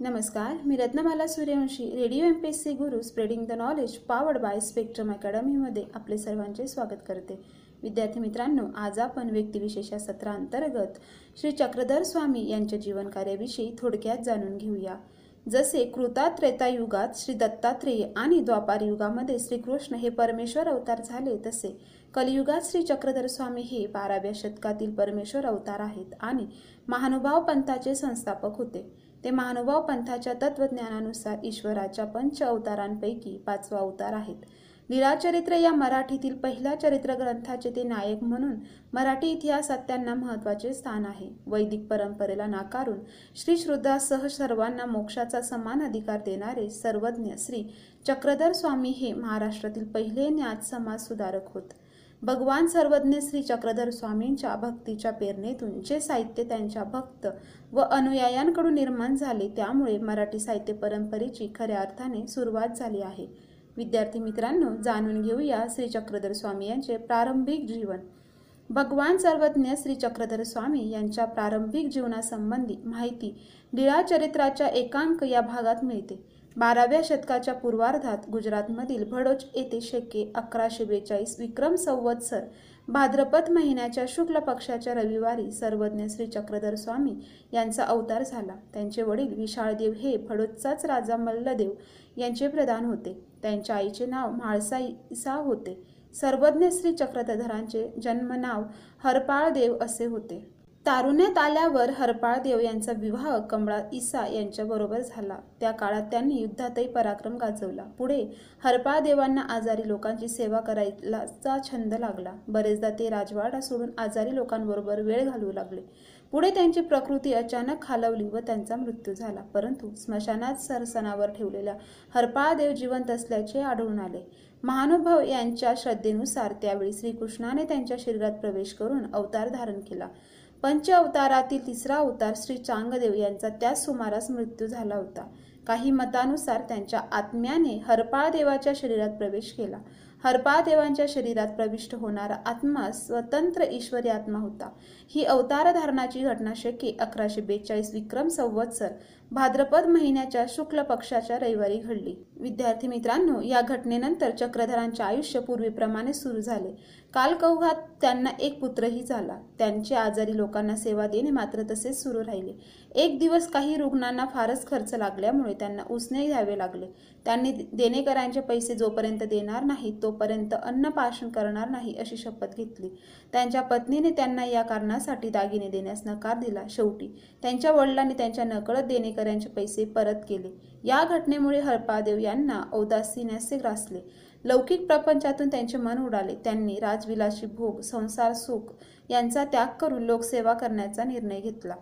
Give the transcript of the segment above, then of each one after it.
नमस्कार मी Ratnamala Suryavanshi radio MPSC Guru spreading the knowledge powered by Spectrum अकॅडमीमध्ये आपले सर्वांचे स्वागत करते. विद्यार्थी मित्रांनो आज आपण व्यक्तिविशेष या सत्रांतर्गत श्री चक्रधर स्वामी यांच्या जीवनकार्याविषयी थोडक्यात जाणून घेऊया. जसे कृता त्रेतायुगात श्री दत्तात्रेय आणि द्वापार युगामध्ये श्रीकृष्ण हे परमेश्वर अवतार झाले तसे कलियुगात श्री चक्रधर स्वामी हे बाराव्या शतकातील परमेश्वर अवतार आहेत आणि महानुभाव पंथाचे संस्थापक होते. ते महानुभाव पंथाच्या तत्वज्ञानानुसार ईश्वराच्या पंच अवतारांपैकी पाचवा अवतार आहेत. लीलाचरित्र या मराठीतील पहिल्या चरित्र ग्रंथाचे ते नायक म्हणून मराठी इतिहासात त्यांना महत्त्वाचे स्थान आहे. वैदिक परंपरेला नाकारून श्री श्रुद्धासह सर्वांना मोक्षाचा समान अधिकार देणारे सर्वज्ञ श्री चक्रधर स्वामी हे महाराष्ट्रातील पहिले ज्ञात समाज सुधारक होत. भगवान सर्वज्ञ श्री चक्रधर स्वामींच्या भक्तीच्या प्रेरणेतून जे साहित्य त्यांच्या भक्त व अनुयायांकडून निर्माण झाले त्यामुळे मराठी साहित्य परंपरेची खऱ्या अर्थाने सुरुवात झाली आहे. विद्यार्थी मित्रांनो जाणून घेऊया श्री चक्रधर स्वामी यांचे प्रारंभिक जीवन. भगवान सर्वज्ञ श्री चक्रधर स्वामी यांच्या प्रारंभिक जीवनासंबंधी माहिती लीळा चरित्राच्या एकांक या भागात मिळते. बाराव्या शतकाच्या पूर्वार्धात गुजरातमधील भडोच येथे शेके अकराशे बेचाळीस विक्रम संवत्सर भाद्रपद महिन्याच्या शुक्ल पक्षाच्या रविवारी सर्वज्ञ श्री चक्रधर स्वामी यांचा अवतार झाला. त्यांचे वडील विशाळदेव हे भडोचचाच राजा मल्लदेव यांचे प्रधान होते. त्यांच्या आईचे नाव म्हाळसाईसा होते. सर्वज्ञ श्री चक्रधरांचे जन्मनाव हरपाळदेव असे होते. तारुण्यात आल्यावर हरपाळदेव यांचा विवाह कमळा इसा यांच्याबरोबर झाला. त्या काळात त्यांनी युद्धातही पराक्रम गाजवला. पुढे हरपाळदेवांना आजारी लोकांची सेवा करायलाचा छंद लागला. बरेचदा ते राजवाडा सोडून आजारी लोकांबरोबर वेळ घालवू लागले. पुढे त्यांची प्रकृती अचानक खालवली व त्यांचा मृत्यू झाला. परंतु स्मशानात सरसनावर ठेवलेल्या हरपाळदेव जिवंत असल्याचे आढळून आले. महानुभाव यांच्या श्रद्धेनुसार त्यावेळी श्रीकृष्णाने त्यांच्या शरीरात प्रवेश करून अवतार धारण केला. पंच अवतारातील तिसरा अवतार श्री चांगदेव यांचा त्याच सुमारास मृत्यू झाला होता. काही मतानुसार त्यांच्या आत्म्याने हरपाळ देवाच्या शरीरात प्रवेश केला. हरपाळ देवांच्या शरीरात प्रविष्ट होणारा आत्मा स्वतंत्र ईश्वरी आत्मा होता. ही अवतार धारणाची घटना शके अकराशे बेचाळीस विक्रम संवत्सर भाद्रपद महिन्याच्या शुक्ल पक्षाच्या रविवारी घडली. विद्यार्थी मित्रांनो या घटनेनंतर चक्रधरांचे आयुष्य पूर्वीप्रमाणे सुरू झाले. कालकौघात त्यांना एक पुत्रही झाला. त्यांचे आजारी लोकांना सेवा देणे मात्र तसेच सुरू राहिले. एक दिवस काही रुग्णांना फारच खर्च लागल्यामुळे त्यांना उसने घ्यावे लागले. त्यांनी देणेकरांचे पैसे जोपर्यंत देणार नाही तोपर्यंत अन्न करणार नाही अशी शपथ घेतली. त्यांच्या पत्नीने त्यांना या कारणासाठी दागिने देण्यास नकार दिला. शेवटी त्यांच्या वडिलांनी त्यांच्या नकळत देणेकऱ्यांचे पैसे परत केले. या घटनेमुळे हरपादेव यांना औदासीन्याचे ग्रासले लौकिक प्रपंचातून त्यांचे मन उडाले. त्यांनी राजविलासी भोग संसार सुख यांचा त्याग करून लोकसेवा करण्याचा निर्णय घेतला.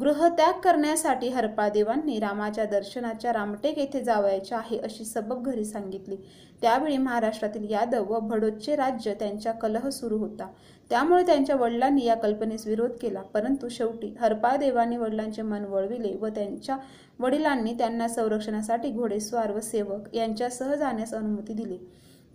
गृहत्याग करण्यासाठी हरपादेवांनी रामाच्या दर्शनाच्या रामटेक येथे जावायचे आहे अशी सबब घरी सांगितली. त्यावेळी महाराष्ट्रातील यादव व भडोच्चे राज्य त्यांच्या कलह सुरू होता. त्यामुळे त्यांच्या वडिलांनी या कल्पनेस विरोध केला. परंतु शेवटी हरपादेवांनी वडिलांचे मन वळविले व त्यांच्या वडिलांनी त्यांना संरक्षणासाठी घोडेस्वार व सेवक यांच्यासह जाण्यास अनुमती दिली.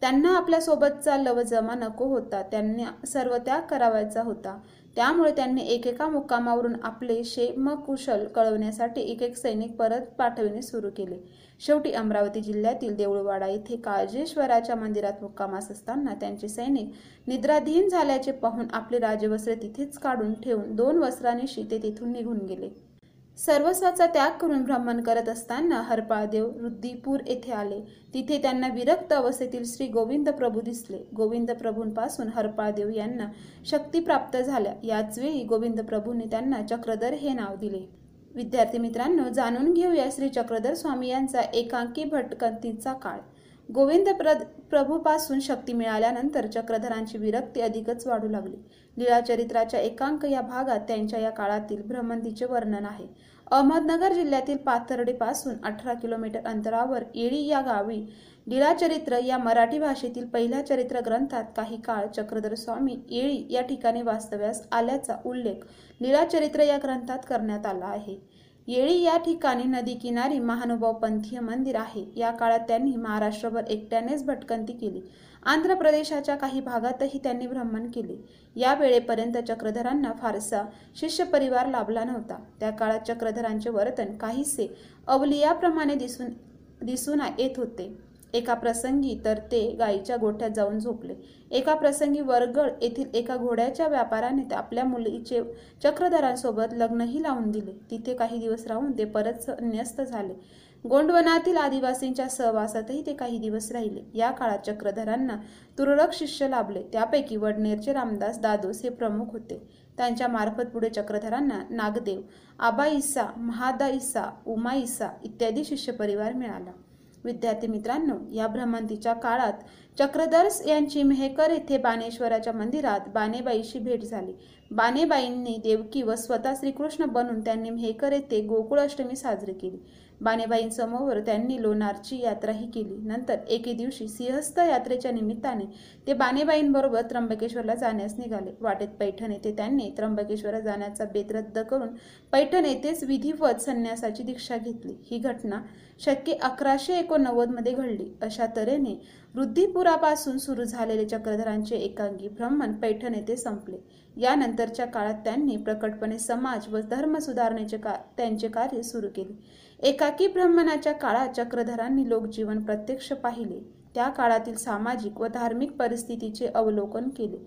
त्यांना आपल्यासोबतचा लवजमा नको होता. त्यांना सर्व त्याग करावायचा होता. त्यामुळे त्यांनी एकेका मुक्कामावरून आपले शेमकुशल कळवण्यासाठी एक एक सैनिक परत पाठविणे सुरू केले. शेवटी अमरावती जिल्ह्यातील देऊळवाडा येथे काळजेश्वराच्या मंदिरात मुक्कामास असताना त्यांचे सैनिक निद्राधीन झाल्याचे पाहून आपले राजवस्त्र तिथेच काढून ठेवून दोन वस्त्रांनी ते तिथून निघून गेले. सर्वस्वाचा त्याग करून भ्रमण करत असताना हरपाळदेव रुद्दीपूर येथे आले. तिथे त्यांना विरक्त अवस्थेतील श्री गोविंद प्रभू दिसले. गोविंद प्रभूंपासून हरपाळदेव यांना शक्ती प्राप्त झाल्या. याच वेळी गोविंद प्रभूंनी त्यांना चक्रधर हे नाव दिले. विद्यार्थी मित्रांनो जाणून घेऊया श्री चक्रधर स्वामी यांचा एकांकी भटकंतीचा काळ. गोविंद प्र प्रभूपासून शक्ती मिळाल्यानंतर चक्रधरांची विरक्ती अधिकच वाढू लागली. लीळाचरित्राच्या एकांक या भागात त्यांच्या या काळातील भ्रमंतीचे वर्णन आहे. अहमदनगर जिल्ह्यातील पाथर्डीपासून अठरा किलोमीटर अंतरावर येळी या गावी लीळाचरित्र या मराठी भाषेतील पहिल्या चरित्र ग्रंथात काही काळ चक्रधर स्वामी येळी या ठिकाणी वास्तव्यास आल्याचा उल्लेख लीळाचरित्र या ग्रंथात करण्यात आला आहे. येळी या ठिकाणी नदी किनारी महानुभाव पंथीय मंदिर आहे. या काळात त्यांनी महाराष्ट्रभर एकट्यानेच भटकंती केली. आंध्र प्रदेशाच्या काही भागातही त्यांनी भ्रमण केले. या वेळेपर्यंत चक्रधरांना फारसा शिष्य परिवार लाभला नव्हता. त्या काळात चक्रधरांचे वर्तन काहीसे अवलियाप्रमाणे दिसून दिसून येत होते. एका प्रसंगी तर ते गायीच्या गोठ्यात जाऊन झोपले. एका प्रसंगी वरगळ येथील एका घोड्याच्या व्यापाराने आपल्या मुलीचे चक्रधरांसोबत लग्नही लावून दिले. तिथे काही दिवस राहून ते परत न्यस्त झाले. गोंडवनातील आदिवासींच्या सहवासातही ते काही दिवस राहिले. या काळात चक्रधरांना तुरळक शिष्य लाभले. त्यापैकी वडनेरचे रामदास दादोस हे प्रमुख होते. त्यांच्या मार्फत पुढे चक्रधरांना नागदेव आबा इसा महादा इसा उमा इसा इत्यादी शिष्य परिवार मिळाला. विद्यार्थी मित्रांनो या भ्रमंतीच्या काळात चक्रधर्स यांची मेहकर येथे बाणेश्वराच्या मंदिरात बाणेबाईशी भेट झाली. बाणेबाईंनी देवकी व स्वतः श्रीकृष्ण बनून त्यांनी मेहकर येथे गोकुळ अष्टमी साजरी केली. बाणेबाईंसमोर त्यांनी लोणारची यात्राही केली. नंतर एके दिवशी सिंहस्थ यात्रेच्या निमित्ताने ते बाणेबाईंबरोबर त्र्यंबकेश्वरला जाण्यास निघाले. वाटेत पैठण येथे त्यांनी त्र्यंबकेश्वरला जाण्याचा बेत रद्द करून पैठण येथेच विधिवत संन्यासाची दीक्षा घेतली. ही घटना शक्य अकराशे एकोणनव्वदमध्ये घडली. अशा तऱ्हेने वृद्धिपुरापासून सुरू झालेले चक्रधरांचे एकांगी भ्रमण पैठण येथे संपले. यानंतरच्या काळात त्यांनी प्रकटपणे समाज व धर्म सुधारणेचे का त्यांचे कार्य सुरू केले. एकाकी ब्रह्मणाच्या काळात चक्रधरांनी लोकजीवन प्रत्यक्ष पाहिले. त्या काळातील सामाजिक व धार्मिक परिस्थितीचे अवलोकन केले.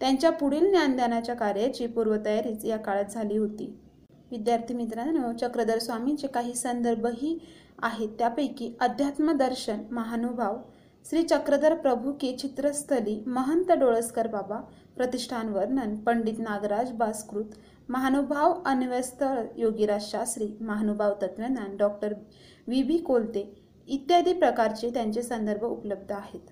त्यांच्या पुढील ज्ञानदानाच्या कार्याची पूर्वतयारीच या काळात झाली होती. विद्यार्थी मित्रांनो चक्रधर स्वामींचे काही संदर्भही आहेत. त्यापैकी अध्यात्म दर्शन महानुभाव श्री चक्रधर प्रभू के चित्रस्थली महंत डोळसकर बाबा प्रतिष्ठान वर्णन पंडित नागराज बास्कृत महानुभाव अन्वयस्थळ योगीराज शास्त्री महानुभाव तत्वज्ञान डॉक्टर व्ही बी कोलते इत्यादी प्रकारचे त्यांचे संदर्भ उपलब्ध आहेत.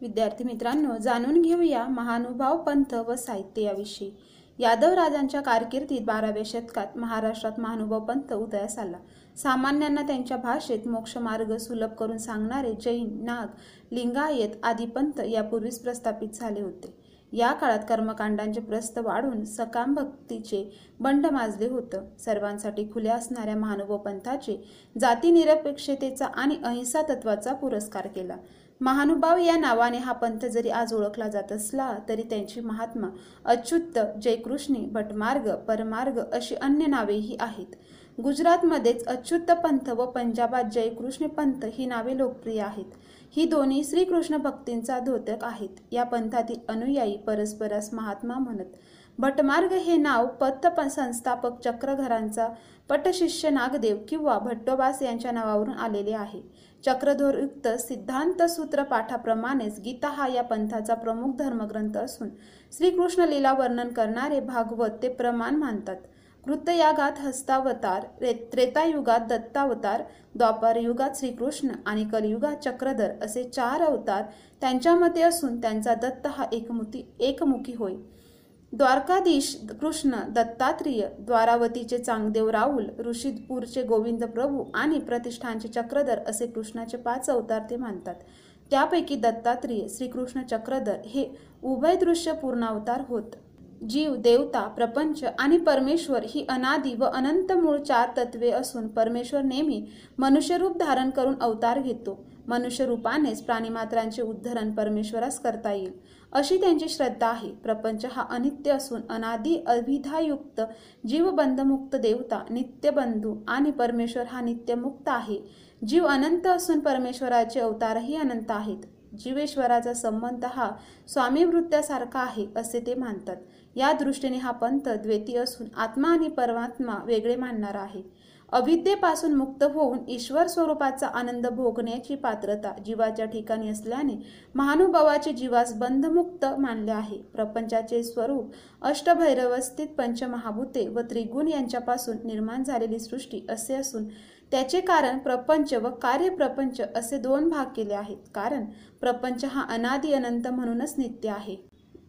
विद्यार्थी मित्रांनो जाणून घेऊया महानुभाव पंथ व साहित्य याविषयी. यादव राजांच्या कारकिर्दीत बाराव्या शतकात महाराष्ट्रात महानुभाव पंथ उदयास आला. सामान्यांना त्यांच्या भाषेत मोक्षमार्ग सुलभ करून सांगणारे जैन नाग लिंगायत आदी पंथ यापूर्वीच प्रस्थापित झाले होते. या काळात कर्मकांडांचे प्रस्त वाढून सकाम भक्तीचे बंड माजले होतं. सर्वांसाठी खुल्या असणाऱ्या महानुभव पंथाचे जातीनिरपेक्षतेचा आणि अहिंसा तत्वाचा पुरस्कार केला. महानुभाव या नावाने हा पंथ जरी आज ओळखला जात असला तरी त्यांची महात्मा अच्युत जयकृष्णी भटमार्ग परमार्ग अशी अन्य नावेही आहेत. गुजरातमध्येच अच्युत पंथ व पंजाबात जयकृष्ण पंथ ही नावे लोकप्रिय आहेत. ही दोन्ही श्रीकृष्ण भक्तींचा धोतक आहेत. या पंथातील अनुयायी परस्परास महात्मा म्हणत भटमार्ग हे नाव पत्त संस्थापक चक्रधरांचा पटशिष्य नागदेव किंवा भट्टोबास यांच्या नावावरून आलेले आहे. चक्रधोरयुक्त सिद्धांत सूत्र पाठाप्रमाणेच गीता हा या पंथाचा प्रमुख धर्मग्रंथ असून श्रीकृष्ण लीला वर्णन करणारे भागवत ते प्रमाण मानतात. कृतयागात हस्तावतार त्रेतायुगात दत्तावतार द्वापार युगात श्रीकृष्ण आणि कलियुगात चक्रधर असे चार अवतार त्यांच्यामध्ये असून त्यांचा दत्त हा एकमुखी एकमुखी होय. द्वारकाधीश कृष्ण दत्तात्रेय द्वारावतीचे चांगदेव राहुल ऋषीपूरचे गोविंद प्रभू आणि प्रतिष्ठानचे चक्रधर असे कृष्णाचे पाच अवतार ते मानतात. त्यापैकी दत्तात्रेय श्रीकृष्ण चक्रधर हे उभय दृश्य पूर्णावतार होत. जीव देवता प्रपंच आणि परमेश्वर ही अनादी व अनंत मूळ चार तत्वे असून परमेश्वर नेहमी मनुष्यरूप धारण करून अवतार घेतो. मनुष्यरूपानेच प्राणीमात्रांचे उद्धरण परमेश्वरास करता येईल. अशी त्यांची श्रद्धा आहे. प्रपंच हा अनित्य असून अनादी अभिधायुक्त जीवबंधमुक्त देवता नित्यबंधू आणि परमेश्वर हा नित्यमुक्त आहे. जीव अनंत असून परमेश्वराचे अवतारही अनंत आहेत. जीवेश्वराचा संबंध हा स्वामीवृत्त्यासारखा आहे असे ते मानतात. या दृष्टीने हा पंथ द्वेती असून आत्मा आणि परमात्मा वेगळे मानणारा आहे. अविद्येपासून मुक्त होऊन ईश्वर स्वरूपाचा आनंद भोगण्याची पात्रता जीवाच्या ठिकाणी असल्याने महानुभावाचे जीवास बंधमुक्त मानले आहे. प्रपंचाचे स्वरूप अष्टभैरवस्थित पंचमहाभूते व त्रिगुण यांच्यापासून निर्माण झालेली सृष्टी असे असून त्याचे कारण प्रपंच व कार्यप्रपंच असे दोन भाग केले आहेत. कारण प्रपंच हा अनादि अनंत म्हणूनच नित्य आहे.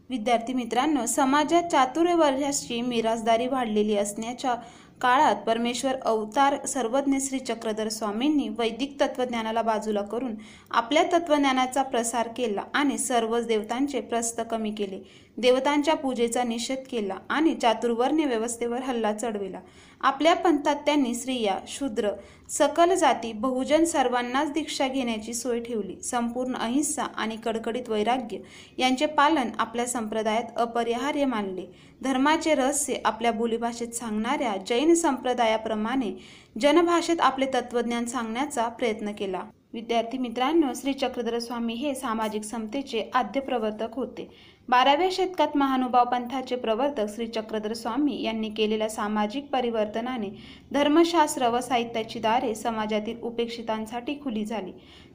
विद्यार्थी मित्रांनो समाजात चातुर्य मिराजदारी वाढलेली असण्याच्या काळात परमेश्वर अवतार सर्वज्ञ श्री चक्रधर स्वामींनी वैदिक तत्वज्ञानाला बाजूला करून आपल्या तत्वज्ञानाचा प्रसार केला आणि सर्वच देवतांचे प्रस्त कमी केले. देवतांच्या पूजेचा निषेध केला आणि चातुर्वर्ण्य व्यवस्थेवर हल्ला चढविला. आपल्या पंथात त्यांनी स्त्रिया शूद्र सकल जाती बहुजन सर्वांनाच दीक्षा घेण्याची सोय ठेवली. संपूर्ण अहिंसा आणि कडकडीत वैराग्य यांचे पालन आपल्या संप्रदायात अपरिहार्य मानले. धर्माचे रहस्य आपल्या बोलीभाषेत सांगणाऱ्या जैन संप्रदायाप्रमाणे जनभाषेत आपले तत्वज्ञान सांगण्याचा प्रयत्न केला. विद्यार्थी मित्रांनो श्री चक्रधर स्वामी हे सामाजिक समतेचे आद्य प्रवर्तक होते. बाराव्या शतकात महानुभाव पंथाचे प्रवर्तक श्री चक्रधर स्वामी यांनी केलेल्या सामाजिक परिवर्तनाने धर्मशास्त्र व साहित्याची दारे समाजातील उपेक्षितांसाठी खुली झाली.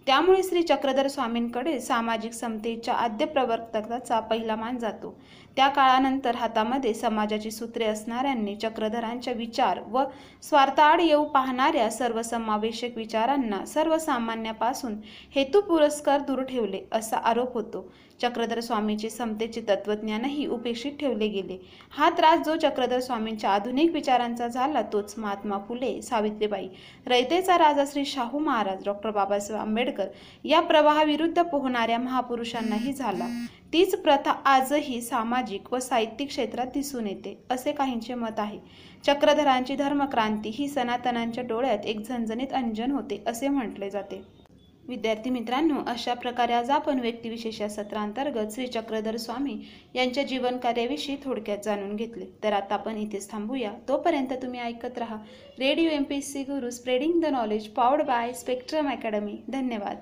त्यामुळे श्री चक्रधर स्वामींकडे सामाजिक समतेच्या आद्य प्रवर्तकाचा पहिला मान जातो. त्या काळानंतर हातामध्ये समाजाची सूत्रे असणाऱ्यांनी चक्रधरांच्या विचार व स्वार्थाआड येऊ पाहणाऱ्या सर्वसमावेशक विचारांना सर्वसामान्यापासून हेतुपुरस्कार दूर ठेवले असा आरोप होतो. चक्रधर स्वामीचे समतेचे तत्वज्ञानही उपेक्षित ठेवले गेले. हा त्रास जो चक्रधर स्वामींच्या आधुनिक विचारांचा झाला तोच महात्मा फुले सावित्रीबाई रयतेचा राजा श्री शाहू महाराज डॉक्टर बाबासाहेब आंबेडकर या प्रवाहाविरुद्ध पोहणाऱ्या महापुरुषांनाही झाला. तीच प्रथा आजही सामाजिक व साहित्यिक क्षेत्रात दिसून येते असे काहींचे मत आहे. चक्रधरांची धर्मक्रांती ही सनातनांच्या डोळ्यात एक झणझणीत अंजन होते असे म्हटले जाते. विद्यार्थी मित्रांनो अशा प्रकारे आज आपण व्यक्तिविशेष या सत्रांतर्गत श्री चक्रधर स्वामी यांच्या जीवन कार्याविषयी थोडक्यात जाणून घेतले. तर आता आपण इथेच थांबूया. तोपर्यंत तुम्ही ऐकत राहा. Radio MPC Guru spreading the knowledge powered by Spectrum academy धन्यवाद.